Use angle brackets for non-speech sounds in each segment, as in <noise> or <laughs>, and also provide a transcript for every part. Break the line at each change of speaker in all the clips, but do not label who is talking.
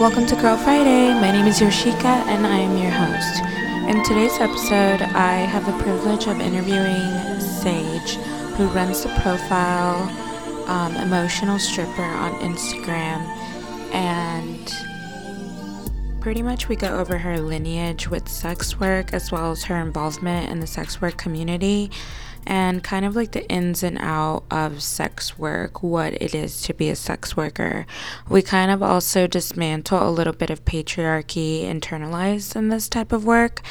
Welcome to Girl Friday. My name is Yoshika and I am your host. In today's episode, I have the privilege of interviewing Sage, who runs the profile um, Emotional Stripper on Instagram. And pretty much we go over her lineage with sex work as well as her involvement in the sex work community and kind of like the ins and out of sex work, what it is to be a sex worker. We kind of also dismantle a little bit of patriarchy internalized in this type of work.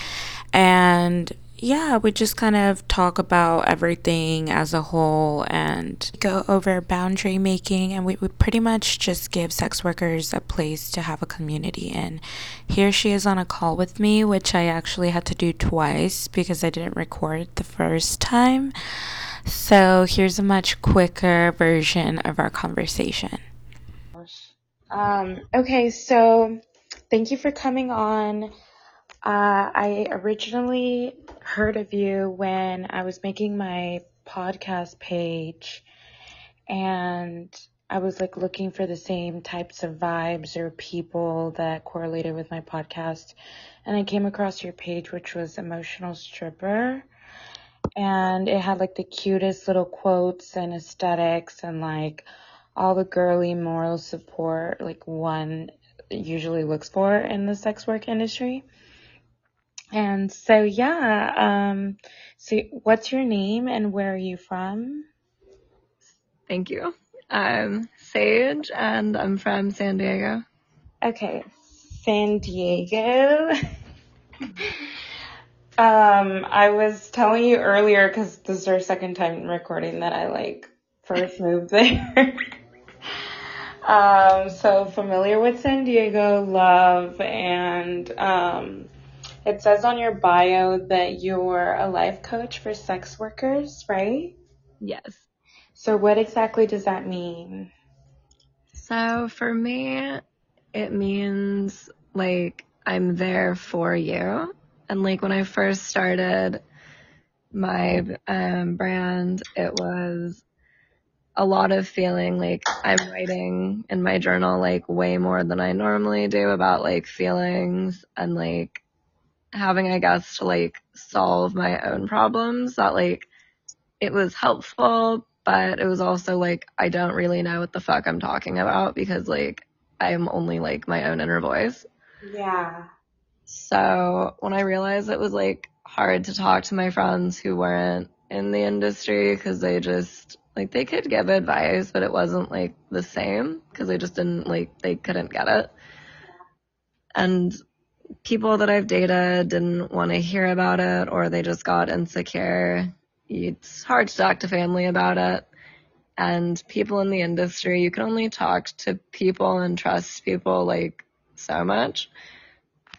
And yeah, we just kind of talk about everything as a whole and go over boundary making. And we, we pretty much just give sex workers a place to have a community in. Here she is on a call with me, which I actually had to do twice because I didn't record the first time. So here's a much quicker version of our conversation. Um, okay, so thank you for coming on. Uh, I originally heard of you when I was making my podcast page and I was like looking for the same types of vibes or people that correlated with my podcast. And I came across your page, which was Emotional Stripper. And it had like the cutest little quotes and aesthetics and like all the girly moral support like one usually looks for in the sex work industry. And so, yeah, um, so what's your name and where are you from?
Thank you. I'm Sage and I'm from San Diego.
Okay, San Diego. um, I was telling you earlier because this is our second time recording that I like first moved there. <laughs> um, so familiar with San Diego, love, and um, it says on your bio that you're a life coach for sex workers, right?
Yes.
So what exactly does that mean?
So for me, it means like I'm there for you. And like when I first started my um, brand, it was a lot of feeling like I'm writing in my journal like way more than I normally do about like feelings and like having, I guess, to like solve my own problems that like it was helpful, but it was also like I don't really know what the fuck I'm talking about because like I'm only like my own inner voice.
Yeah.
So when I realized it was like hard to talk to my friends who weren't in the industry because they just like they could give advice, but it wasn't like the same because they just didn't like they couldn't get it. And people that I've dated didn't want to hear about it or they just got insecure. It's hard to talk to family about it. And people in the industry, you can only talk to people and trust people like so much.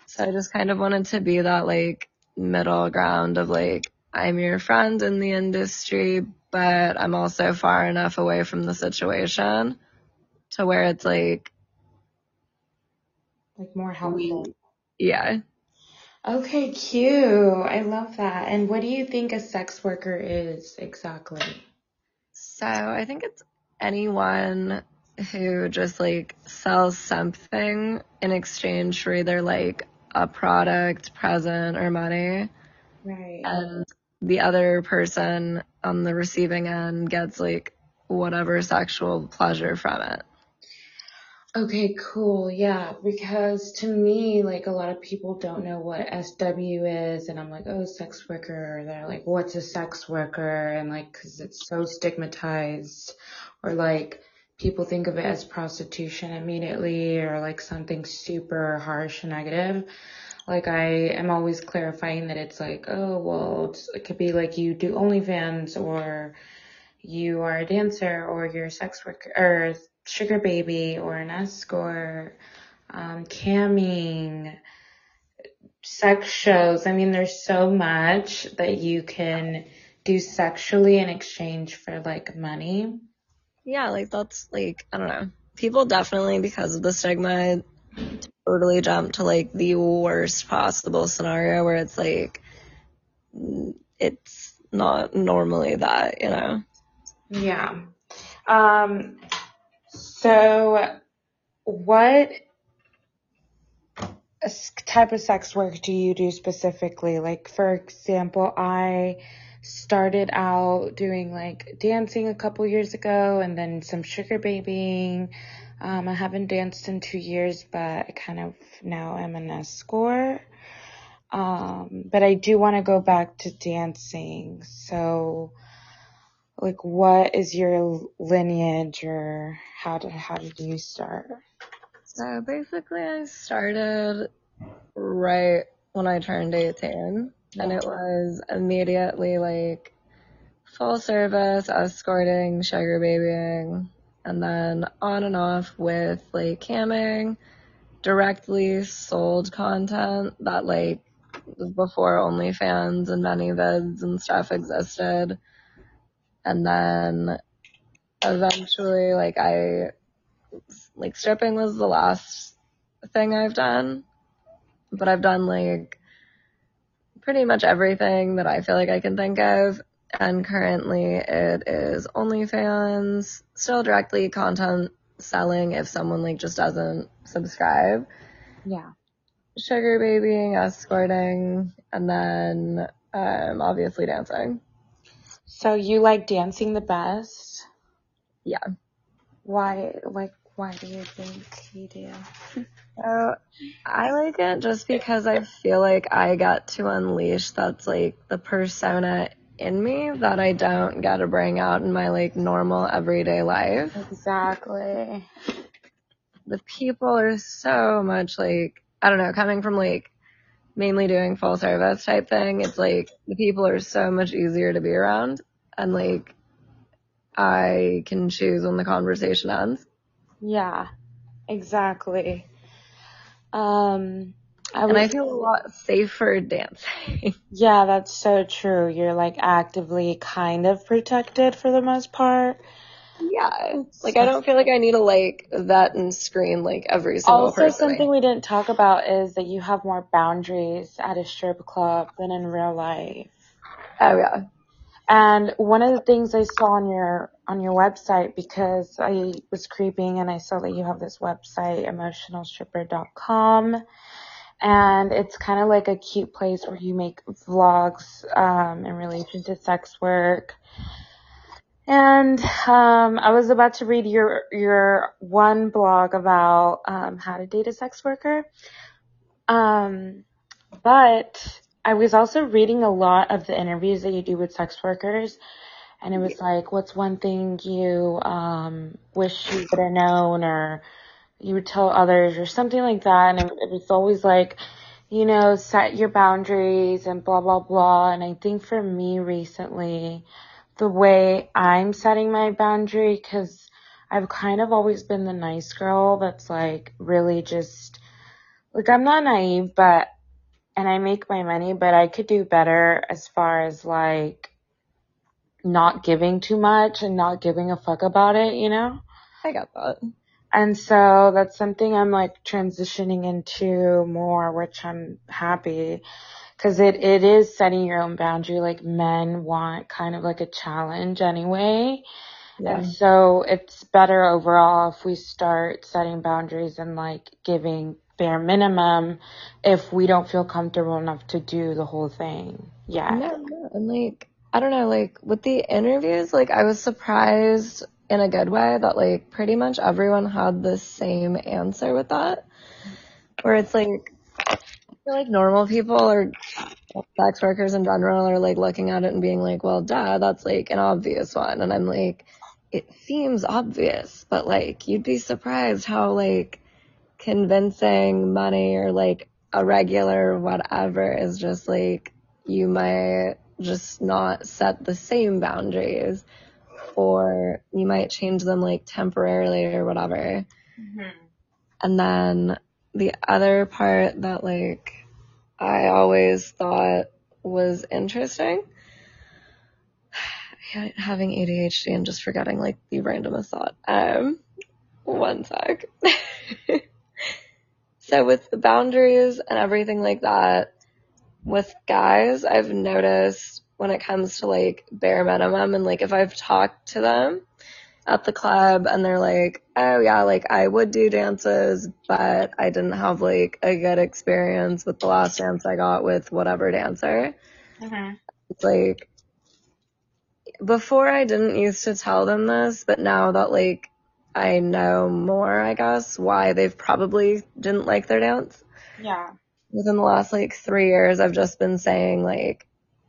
So I just kind of wanted to be that like middle ground of like, I'm your friend in the industry, but I'm also far enough away from the situation to where it's like,
like more helpful.
Yeah.
Okay, cute. I love that. And what do you think a sex worker is exactly?
So I think it's anyone who just like sells something in exchange for either like a product, present, or money.
Right.
And the other person on the receiving end gets like whatever sexual pleasure from it.
Okay, cool. Yeah, because to me, like a lot of people don't know what SW is, and I'm like, oh, sex worker. Or they're like, what's a sex worker? And like, cause it's so stigmatized, or like people think of it as prostitution immediately, or like something super harsh and negative. Like I am always clarifying that it's like, oh, well, it could be like you do OnlyFans, or you are a dancer, or you're a sex worker, or sugar baby or an escort, um, camming, sex shows. I mean, there's so much that you can do sexually in exchange for like money.
Yeah, like that's like, I don't know. People definitely, because of the stigma, totally jump to like the worst possible scenario where it's like, it's not normally that, you know?
Yeah. Um, so, what type of sex work do you do specifically? Like, for example, I started out doing like dancing a couple years ago and then some sugar babying. Um, I haven't danced in two years, but I kind of now am an escort. Um, but I do want to go back to dancing. So, like, what is your lineage or how did, how did you start?
So basically I started right when I turned 18 and it was immediately like full service, escorting, sugar babying, and then on and off with like camming, directly sold content that like before OnlyFans and ManyVids and stuff existed. And then eventually like I like stripping was the last thing I've done, but I've done like pretty much everything that I feel like I can think of. And currently it is OnlyFans, still directly content selling if someone like just doesn't subscribe.
Yeah.
Sugar babying, escorting, and then um, obviously dancing.
So you like dancing the best?
Yeah.
Why, like, why do you think you do? <laughs>
So I like it just because I feel like I got to unleash that's like the persona in me that I don't get to bring out in my like normal everyday life.
Exactly.
The people are so much like, I don't know, coming from like mainly doing full service type thing, it's like the people are so much easier to be around and like I can choose when the conversation ends.
Yeah, exactly. Um,
I and I feel a lot safer dancing. <laughs>
yeah, that's so true. You're like actively kind of protected for the most part.
Yeah. Like I don't feel like I need to like that and screen like every single
also, person. Also something we didn't talk about is that you have more boundaries at a strip club than in real life.
Oh yeah.
And one of the things I saw on your on your website because I was creeping and I saw that you have this website emotionalstripper.com and it's kind of like a cute place where you make vlogs um, in relation to sex work. And um, I was about to read your your one blog about um, how to date a sex worker. Um, but I was also reading a lot of the interviews that you do with sex workers, and it was like, what's one thing you um, wish you would have known, or you would tell others, or something like that. And it, it was always like, you know, set your boundaries and blah blah blah. And I think for me recently, the way I'm setting my boundary, because I've kind of always been the nice girl that's like really just like I'm not naive, but and I make my money, but I could do better as far as like not giving too much and not giving a fuck about it, you know?
I got that.
And so that's something I'm like transitioning into more, which I'm happy because it, it is setting your own boundary. Like men want kind of like a challenge anyway. Yeah. And so it's better overall if we start setting boundaries and like giving bare minimum if we don't feel comfortable enough to do the whole thing. Yeah.
No. And like, I don't know, like with the interviews, like I was surprised in a good way that like pretty much everyone had the same answer with that. Where it's like, feel like normal people or sex workers in general are like looking at it and being like, well, duh, that's like an obvious one. And I'm like, it seems obvious, but like you'd be surprised how like convincing money or like a regular whatever is just like you might just not set the same boundaries or you might change them like temporarily or whatever. Mm-hmm. And then the other part that like I always thought was interesting <sighs> having ADHD and just forgetting like the randomest thought. Um, one sec. <laughs> So with the boundaries and everything like that, with guys, I've noticed when it comes to like bare minimum and like if I've talked to them at the club and they're like, oh yeah, like I would do dances, but I didn't have like a good experience with the last dance I got with whatever dancer.
Mhm.
It's like, before I didn't used to tell them this, but now that like I know more, I guess, why they've probably didn't like their dance.
Yeah.
Within the last like three years, I've just been saying like,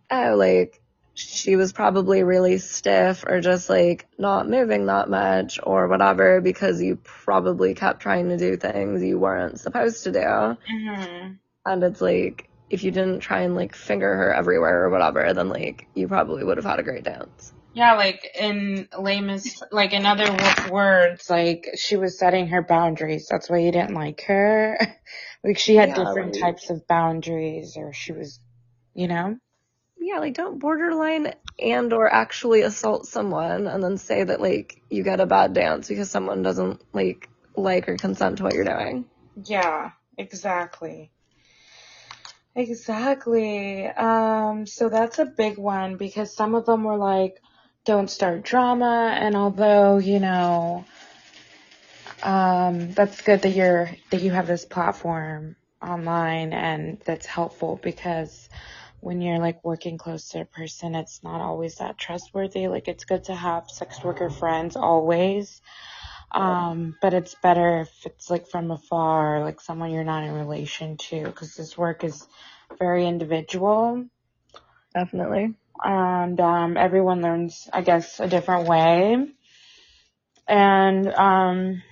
oh, like she was probably really stiff or just like not moving that much or whatever because you probably kept trying to do things you weren't supposed to do.
Mhm.
And it's like, if you didn't try and like finger her everywhere or whatever, then like you probably would have had a great dance.
Yeah, like in lamest, like in other w- words, like she was setting her boundaries. That's why you didn't like her. <laughs> like she had
Yeah,
different
like-
types of boundaries, or she was, you know.
Yeah, like don't borderline and or actually assault someone and then say that like you get a bad dance because someone doesn't like like or consent to what you're doing.
Yeah, exactly. Exactly. Um, so that's a big one because some of them were like, don't start drama. And although, you know, um, that's good that you're, that you have this platform online and that's helpful because when you're like working close to a person, it's not always that trustworthy. Like it's good to have sex worker friends always. Um, but it's better if it's like from afar, like someone you're not in relation to, because this work is very individual
Definitely.
and um, everyone learns, I guess, a different way. And um,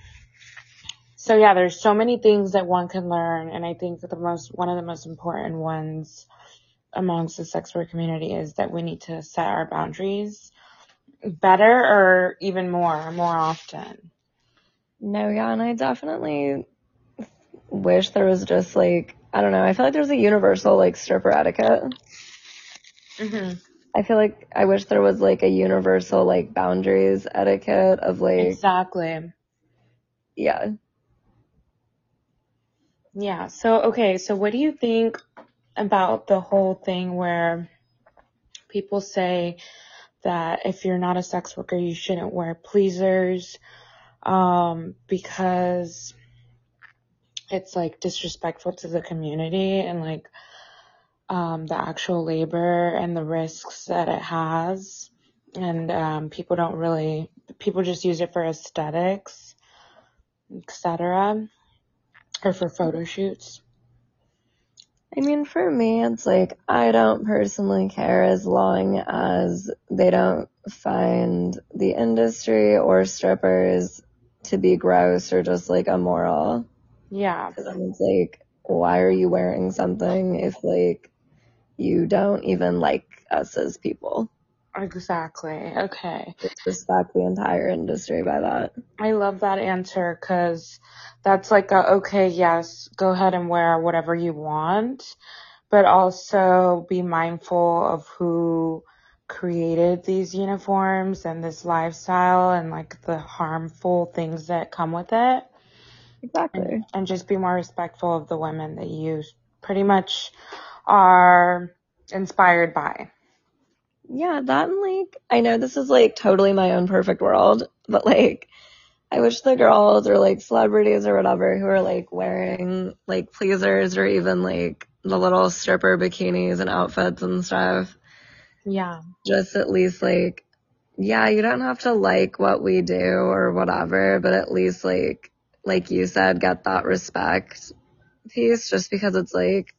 so yeah, there's so many things that one can learn, and I think that the most one of the most important ones amongst the sex work community is that we need to set our boundaries better or even more, more often.
No, yeah, and I definitely wish there was just like I don't know, I feel like there's a universal like stripper etiquette.
Mm-hmm.
I feel like I wish there was like a universal like boundaries etiquette of like
Exactly.
yeah.
Yeah. So, okay. So what do you think about the whole thing where people say that if you're not a sex worker, you shouldn't wear pleasers, um, because it's like disrespectful to the community and like, um, the actual labor and the risks that it has. And, um, people don't really, people just use it for aesthetics, etc or for photo shoots.
I mean, for me, it's like I don't personally care as long as they don't find the industry or strippers to be gross or just like immoral.
Yeah.
Because then it's like, why are you wearing something if like you don't even like us as people?
Exactly. Okay.
Disrespect the entire industry by that.
I love that answer because that's like a, okay, yes, go ahead and wear whatever you want, but also be mindful of who created these uniforms and this lifestyle and like the harmful things that come with it
Exactly.
and just be more respectful of the women that you pretty much are inspired by.
Yeah, that and like, I know this is like totally my own perfect world, but like, I wish the girls or like celebrities or whatever who are like wearing like pleasers or even like the little stripper bikinis and outfits and stuff,
Yeah.
just at least like, yeah, you don't have to like what we do or whatever, but at least like, like you said, get that respect piece just because it's like,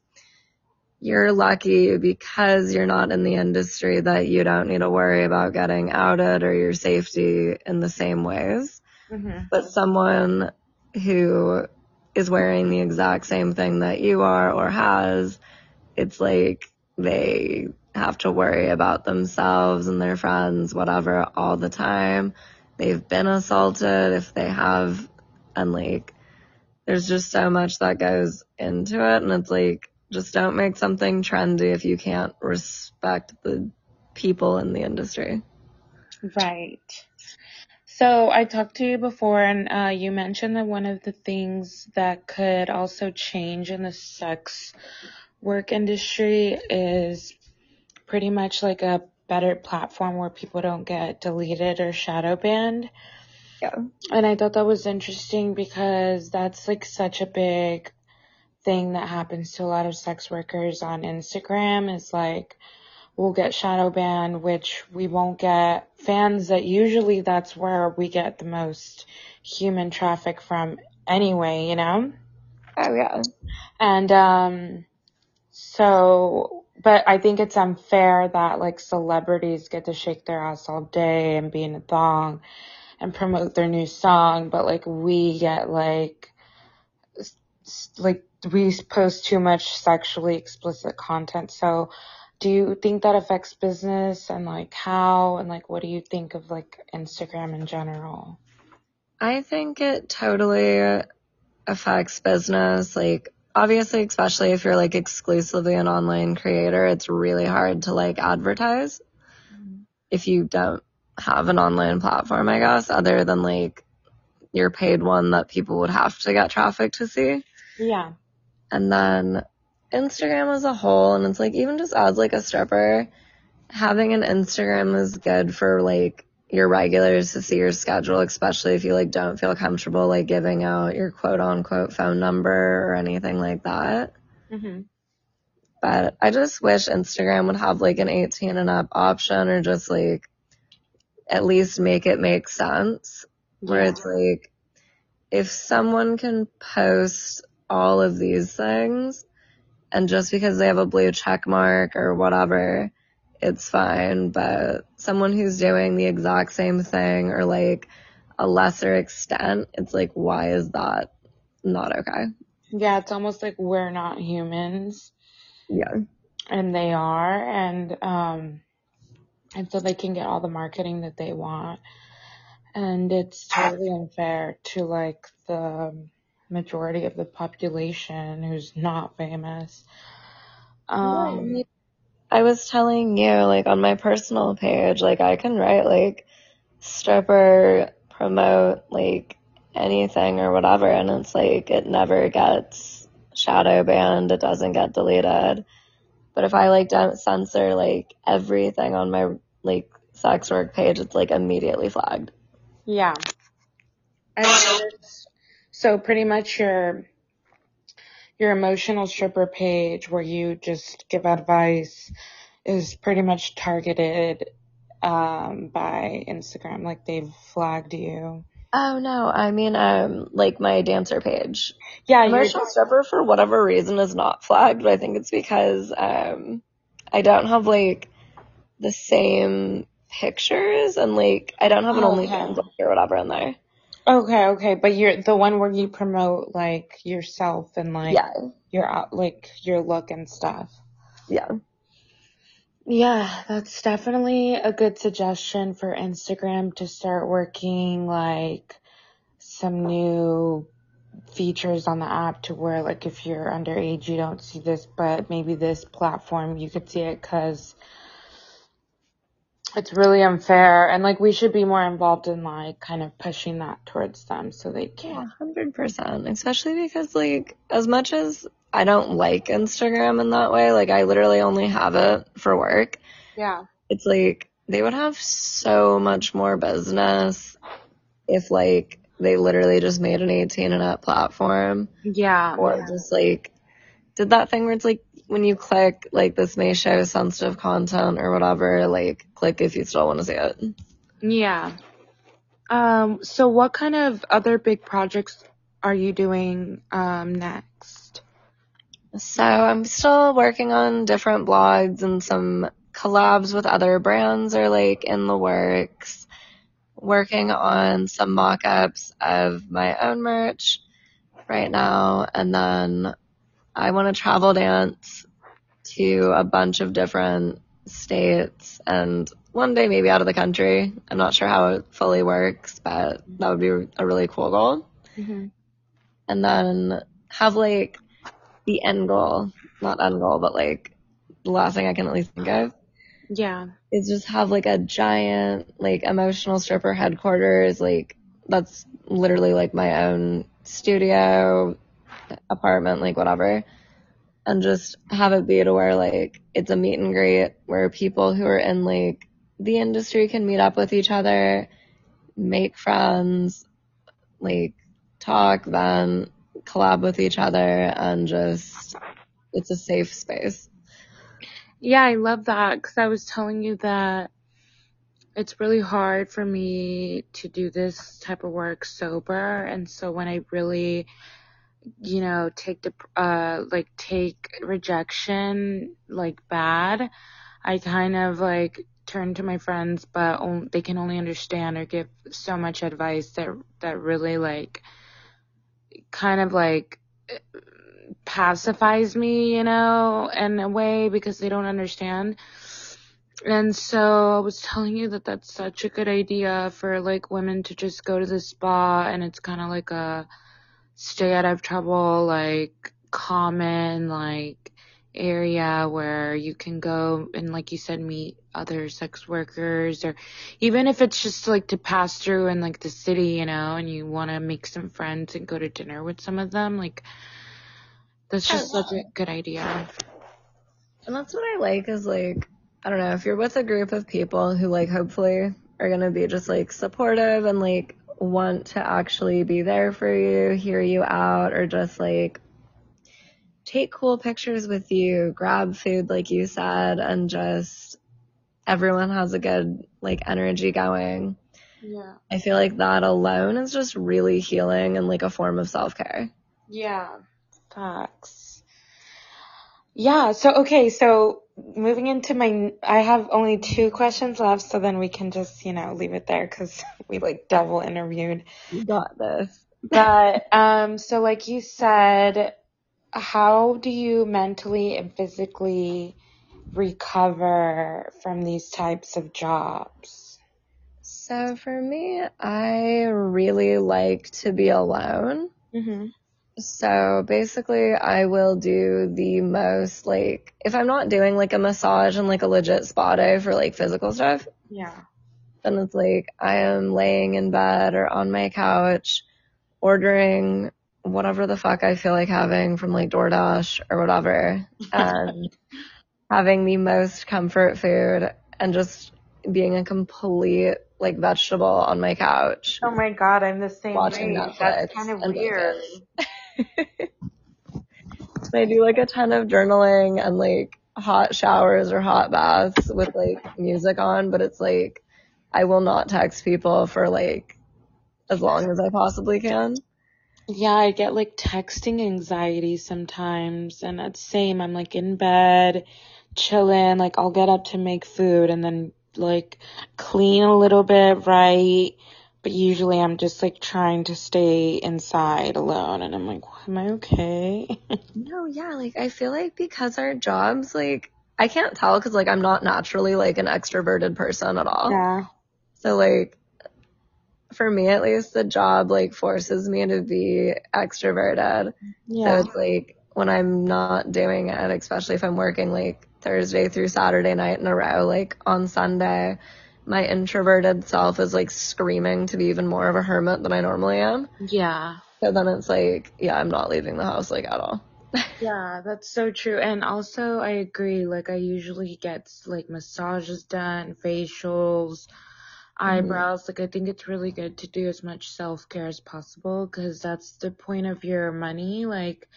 you're lucky because you're not in the industry that you don't need to worry about getting outed or your safety in the same ways.
Mm-hmm.
But someone who is wearing the exact same thing that you are or has, it's like they have to worry about themselves and their friends, whatever, all the time. They've been assaulted if they have, and like, there's just so much that goes into it. And it's like, just don't make something trendy if you can't respect the people in the industry.
Right. So I talked to you before and uh, you mentioned that one of the things that could also change in the sex work industry is pretty much like a better platform where people don't get deleted or shadow banned.
Yeah.
And I thought that was interesting because that's like such a big thing that happens to a lot of sex workers on Instagram is like we'll get shadow banned, which we won't get fans that usually that's where we get the most human traffic from anyway, you know?
Oh yeah.
And um so but I think it's unfair that like celebrities get to shake their ass all day and be in a thong and promote their new song, but like we get like like we post too much sexually explicit content. So do you think that affects business and like how and like what do you think of like Instagram in general?
I think it totally affects business. Like obviously, especially if you're like exclusively an online creator, it's really hard to like advertise mm-hmm. if you don't have an online platform, I guess, other than like your paid one that people would have to get traffic to see.
Yeah.
And then Instagram as a whole, and it's like even just as like a stripper, having an Instagram is good for like your regulars to see your schedule, especially if you like don't feel comfortable like giving out your quote unquote phone number or anything like that. Mm-hmm. But I just wish Instagram would have like an 18 and up option or just like at least make it make sense where it's like if someone can post all of these things and just because they have a blue check mark or whatever, it's fine. But someone who's doing the exact same thing or like a lesser extent, it's like, why is that not okay?
Yeah, it's almost like we're not humans.
Yeah.
And they are. And, um, and so they can get all the marketing that they want. And it's totally unfair to like the majority of the population who's not famous. Um,
I was telling you, like on my personal page, like I can write like stripper promote like anything or whatever, and it's like it never gets shadow banned, it doesn't get deleted. But if I like don't censor like everything on my like sex work page, it's like immediately flagged.
Yeah. And <laughs> so pretty much your your emotional stripper page where you just give advice is pretty much targeted um, by Instagram, like they've flagged you.
Oh no, I mean um like my dancer page.
Yeah,
emotional stripper for whatever reason is not flagged, but I think it's because um I don't have like the same pictures and like I don't have an oh, OnlyFans okay. or whatever in there.
Okay, okay, but you're the one where you promote like yourself and like
yeah.
your uh, like your look and stuff.
Yeah.
Yeah, that's definitely a good suggestion for Instagram to start working like some new features on the app to where like if you're underage you don't see this, but maybe this platform you could see it cuz it's really unfair and like we should be more involved in like kind of pushing that towards them so they can.
Yeah, Hundred percent. Especially because like as much as I don't like Instagram in that way, like I literally only have it for work.
Yeah.
It's like they would have so much more business if like they literally just made an 18 and up platform.
Yeah.
Or
yeah.
just like did that thing where it's like when you click like this may show sensitive content or whatever, like click if you still want to see it.
Yeah. Um, so what kind of other big projects are you doing um, next?
So I'm still working on different blogs and some collabs with other brands are like in the works. Working on some mock-ups of my own merch right now and then I want to travel dance to a bunch of different states and one day maybe out of the country. I'm not sure how it fully works, but that would be a really cool goal. Mm-hmm. And then have like the end goal, not end goal, but like the last thing I can at least think of.
Yeah.
Is just have like a giant like emotional stripper headquarters, like that's literally like my own studio, apartment, like whatever. and just have it be to where like it's a meet and greet where people who are in like the industry can meet up with each other, make friends, like talk, then collab with each other and just it's a safe space.
Yeah, I love that because I was telling you that it's really hard for me to do this type of work sober. And so when I really, you know, take the, uh, like take rejection like bad, I kind of like turn to my friends, but on, they can only understand or give so much advice that, that really like, kind of like, pacifies me, you know, in a way because they don't understand. And so I was telling you that that's such a good idea for like women to just go to the spa and it's kind of like a stay out of trouble, like common, like area where you can go and like you said meet other sex workers or even if it's just like to pass through in like the city you know and you want to make some friends and go to dinner with some of them like that's just such a good idea.
And that's what i like is like I don't know, if you're with a group of people who like hopefully are going to be just like supportive and like want to actually be there for you, hear you out, or just like take cool pictures with you, grab food like you said, and just everyone has a good like energy going.
Yeah.
I feel like that alone is just really healing and like a form of self care.
Yeah. Facts. Yeah. So, okay. So moving into my, I have only two questions left, so then we can just, you know, leave it there because <laughs> we like double interviewed.
You got this.
But, um, so like you said, how do you mentally and physically recover from these types of jobs?
So for me, I really like to be alone.
Mm-hmm.
So basically, I will do the most like if I'm not doing like a massage and like a legit spa day for like physical stuff.
Yeah.
Then it's like I am laying in bed or on my couch, ordering whatever the fuck I feel like having from like DoorDash or whatever, and <laughs> having the most comfort food and just being a complete like vegetable on my couch.
Oh my god, I'm the same watching way. Netflix That's kind of weird. <laughs> <laughs>
I do like a ton of journaling and like hot showers or hot baths with like music on, but it's like I will not text people for like as long as I possibly can.
Yeah, I get like texting anxiety sometimes and it's same. I'm like in bed, chilling, like I'll get up to make food and then like clean a little bit, right? But usually I'm just like trying to stay inside alone and I'm like, am I okay? <laughs>
no, yeah, like I feel like because our jobs, like I can't tell because like I'm not naturally like an extroverted person at all.
Yeah.
So like for me at least the job like forces me to be extroverted. Yeah. So it's like when I'm not doing it, especially if I'm working like Thursday through Saturday night in a row, like on Sunday, my introverted self is like screaming to be even more of a hermit than I normally am.
Yeah.
So then it's like, yeah, I'm not leaving the house like at all. <laughs>
yeah, that's so true. And also I agree, like I usually get like massages done, facials, mm-hmm. eyebrows. Like I think it's really good to do as much self-care as possible because that's the point of your money. Like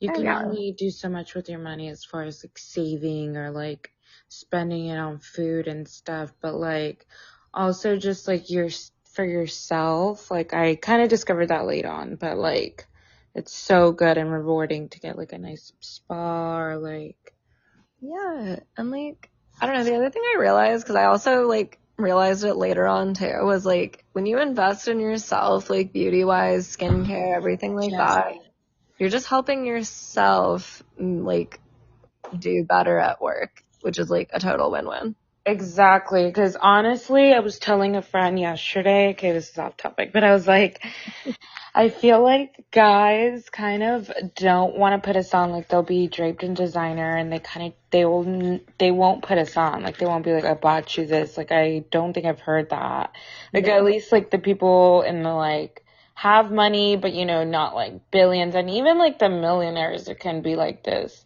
you can only do so much with your money as far as like saving or like spending it on food and stuff, but like also just like your for yourself. Like I kind of discovered that late on, but like it's so good and rewarding to get like a nice spa or like
yeah, and like I don't know. The other thing I realized because I also like realized it later on too was like when you invest in yourself, like beauty wise, skincare, everything like yes. that, you're just helping yourself mm, like do better at work which is like a total win-win.
Exactly, because honestly, I was telling a friend yesterday, okay, this is off topic, but I was like, I feel like guys kind of don't want to put us on, like they'll be draped in designer and they kind of, they will, they won't put us on, like they won't be like, I bought you this, like I don't think I've heard that. Like at least like the people in the like, have money, but you know, not like billions. And even like the millionaires it can be like this.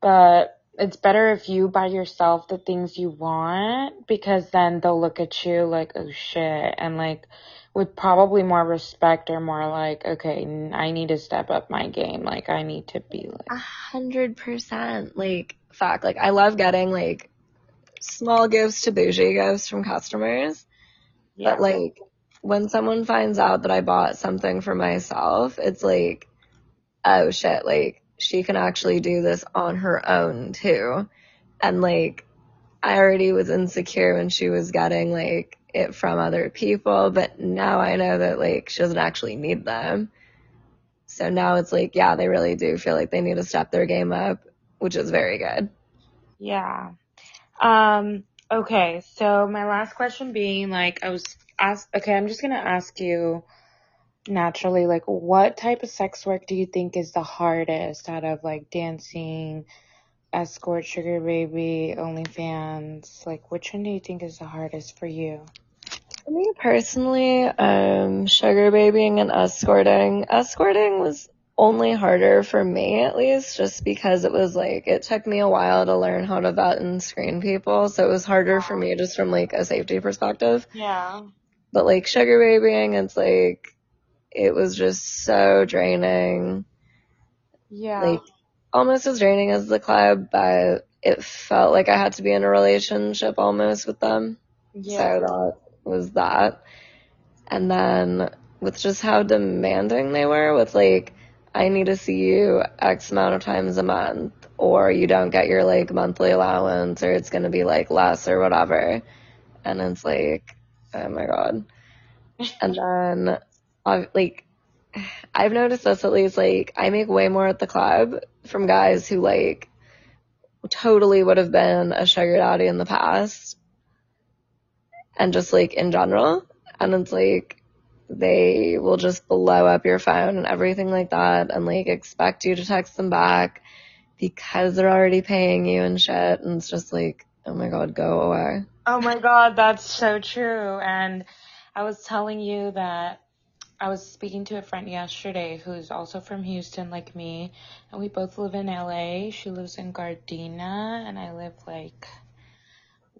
But it's better if you buy yourself the things you want because then they'll look at you like, oh shit. And like, with probably more respect or more like, okay, I need to step up my game. Like, I need to be like.
A hundred percent. Like, fact. Like, I love getting like small gifts to bougie gifts from customers. Yeah. But like, when someone finds out that I bought something for myself, it's like, oh shit, like, she can actually do this on her own too. And like, I already was insecure when she was getting like it from other people, but now I know that like she doesn't actually need them. So now it's like, yeah, they really do feel like they need to step their game up, which is very good.
Yeah. Um, okay. So my last question being like, I was asked, okay, I'm just going to ask you naturally, like, what type of sex work do you think is the hardest out of like dancing, escort, sugar baby, OnlyFans? Like, which one do you think is the hardest for you?
For me personally, um, sugar babying and escorting. Escorting was only harder for me at least, just because it was like, it took me a while to learn how to vet and screen people. So it was harder for me just from like a safety perspective.
Yeah.
But like sugar babying, it's like, it was just so draining.
Yeah.
Like, almost as draining as the club, but it felt like I had to be in a relationship almost with them. Yeah. So that was that. And then with just how demanding they were with like, I need to see you X amount of times a month or you don't get your like monthly allowance or it's going to be like less or whatever. And it's like, oh my God. <laughs> and then like, I've noticed this at least like I make way more at the club from guys who like totally would have been a sugar daddy in the past and just like in general. And it's like they will just blow up your phone and everything like that and like expect you to text them back because they're already paying you and shit. And it's just like, oh my God, go away.
Oh my God, that's so true. And I was telling you that I was speaking to a friend yesterday who's also from Houston, like me, and we both live in LA. She lives in Gardena, and I live like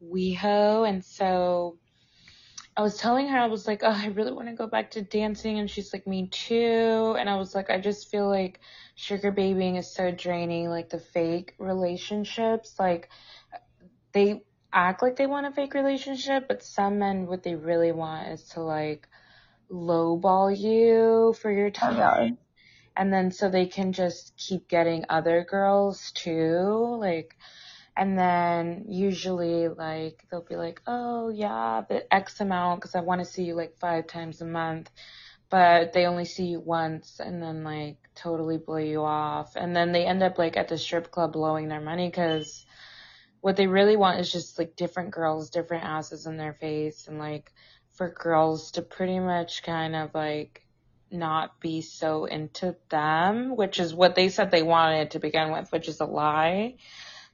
WeHo, and so I was telling her I was like, oh, I really want to go back to dancing, and she's like, me too, and I was like, I just feel like sugar babying is so draining, like the fake relationships, like they act like they want a fake relationship, but some men what they really want is to like lowball you for your time. Uh-huh. And then so they can just keep getting other girls too. Like, and then usually like they'll be like, oh yeah, the X amount because I want to see you like five times a month. But they only see you once and then like totally blow you off. And then they end up like at the strip club blowing their money because what they really want is just like different girls, different asses in their face and like for girls to pretty much kind of like not be so into them, which is what they said they wanted to begin with, which is a lie.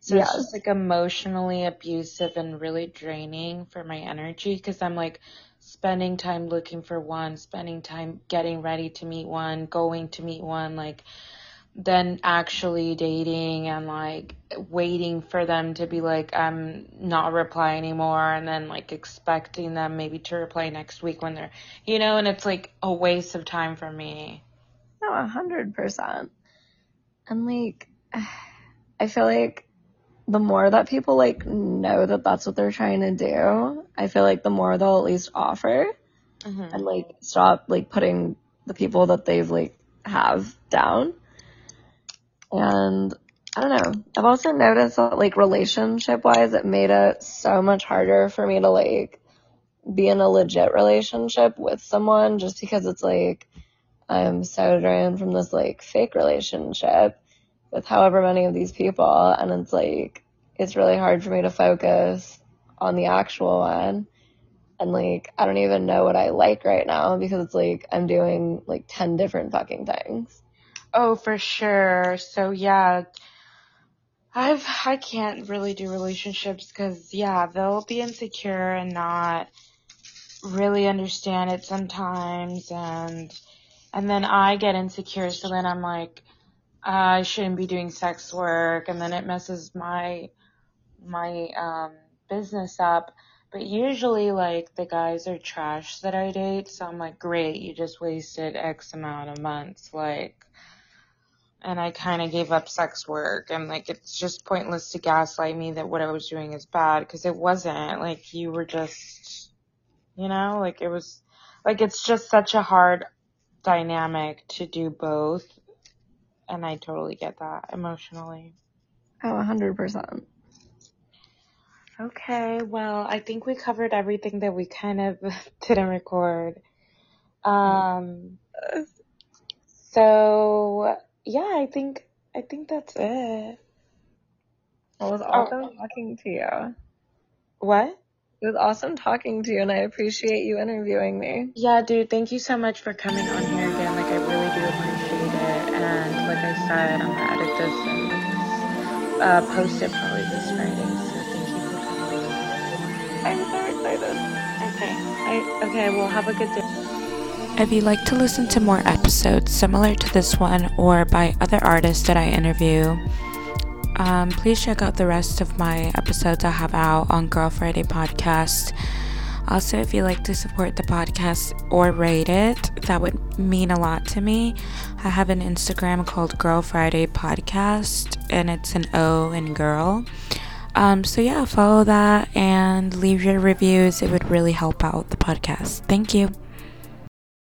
So yes. it's just like emotionally abusive and really draining for my energy because I'm like spending time looking for one, spending time getting ready to meet one, going to meet one, like then actually dating and like waiting for them to be like I'm not reply anymore and then like expecting them maybe to reply next week when they're you know and it's like a waste of time for me.
No, a hundred percent. And like <sighs> I feel like the more that people like know that that's what they're trying to do, I feel like the more they'll at least offer mm-hmm. and like stop like putting the people that they've like have down. And I don't know. I've also noticed that like relationship wise, it made it so much harder for me to like be in a legit relationship with someone just because it's like I'm so drained from this like fake relationship with however many of these people. And it's like, it's really hard for me to focus on the actual one. And like, I don't even know what I like right now because it's like I'm doing like 10 different fucking things.
Oh, for sure. So yeah, I've I can't really do relationships because yeah, they'll be insecure and not really understand it sometimes, and And then I get insecure, so then I'm like, I shouldn't be doing sex work, and then it messes my my um, business up. But usually, like the guys are trash that I date, so I'm like, great, you just wasted X amount of months, like. And I kind of gave up sex work, and like it's just pointless to gaslight me that what I was doing is bad because it wasn't. Like you were just, you know, like it was, like it's just such a hard dynamic to do both. And I totally get that emotionally.
Oh, 100%.
Okay, well, I think we covered everything that we kind of <laughs> didn't record. Um, so yeah, I think, I think that's it.
It was awesome talking to you.
What?
It was awesome talking to you, and I appreciate you interviewing me.
Yeah, dude, thank you so much for coming on here again. Like, I really do appreciate it. And like I said, I'm gonna edit this and uh, post it probably this Friday. So thank you for coming.
I'm so excited.
Okay. I, okay, well, have a good day.
If you'd like to listen to more episodes similar to this one or by other artists that I interview, um, please check out the rest of my episodes I have out on Girl Friday Podcast. Also, if you'd like to support the podcast or rate it, that would mean a lot to me. I have an Instagram called Girl Friday Podcast, and it's an O in girl. Um, so, yeah, follow that and leave your reviews. It would really help out the podcast. Thank you.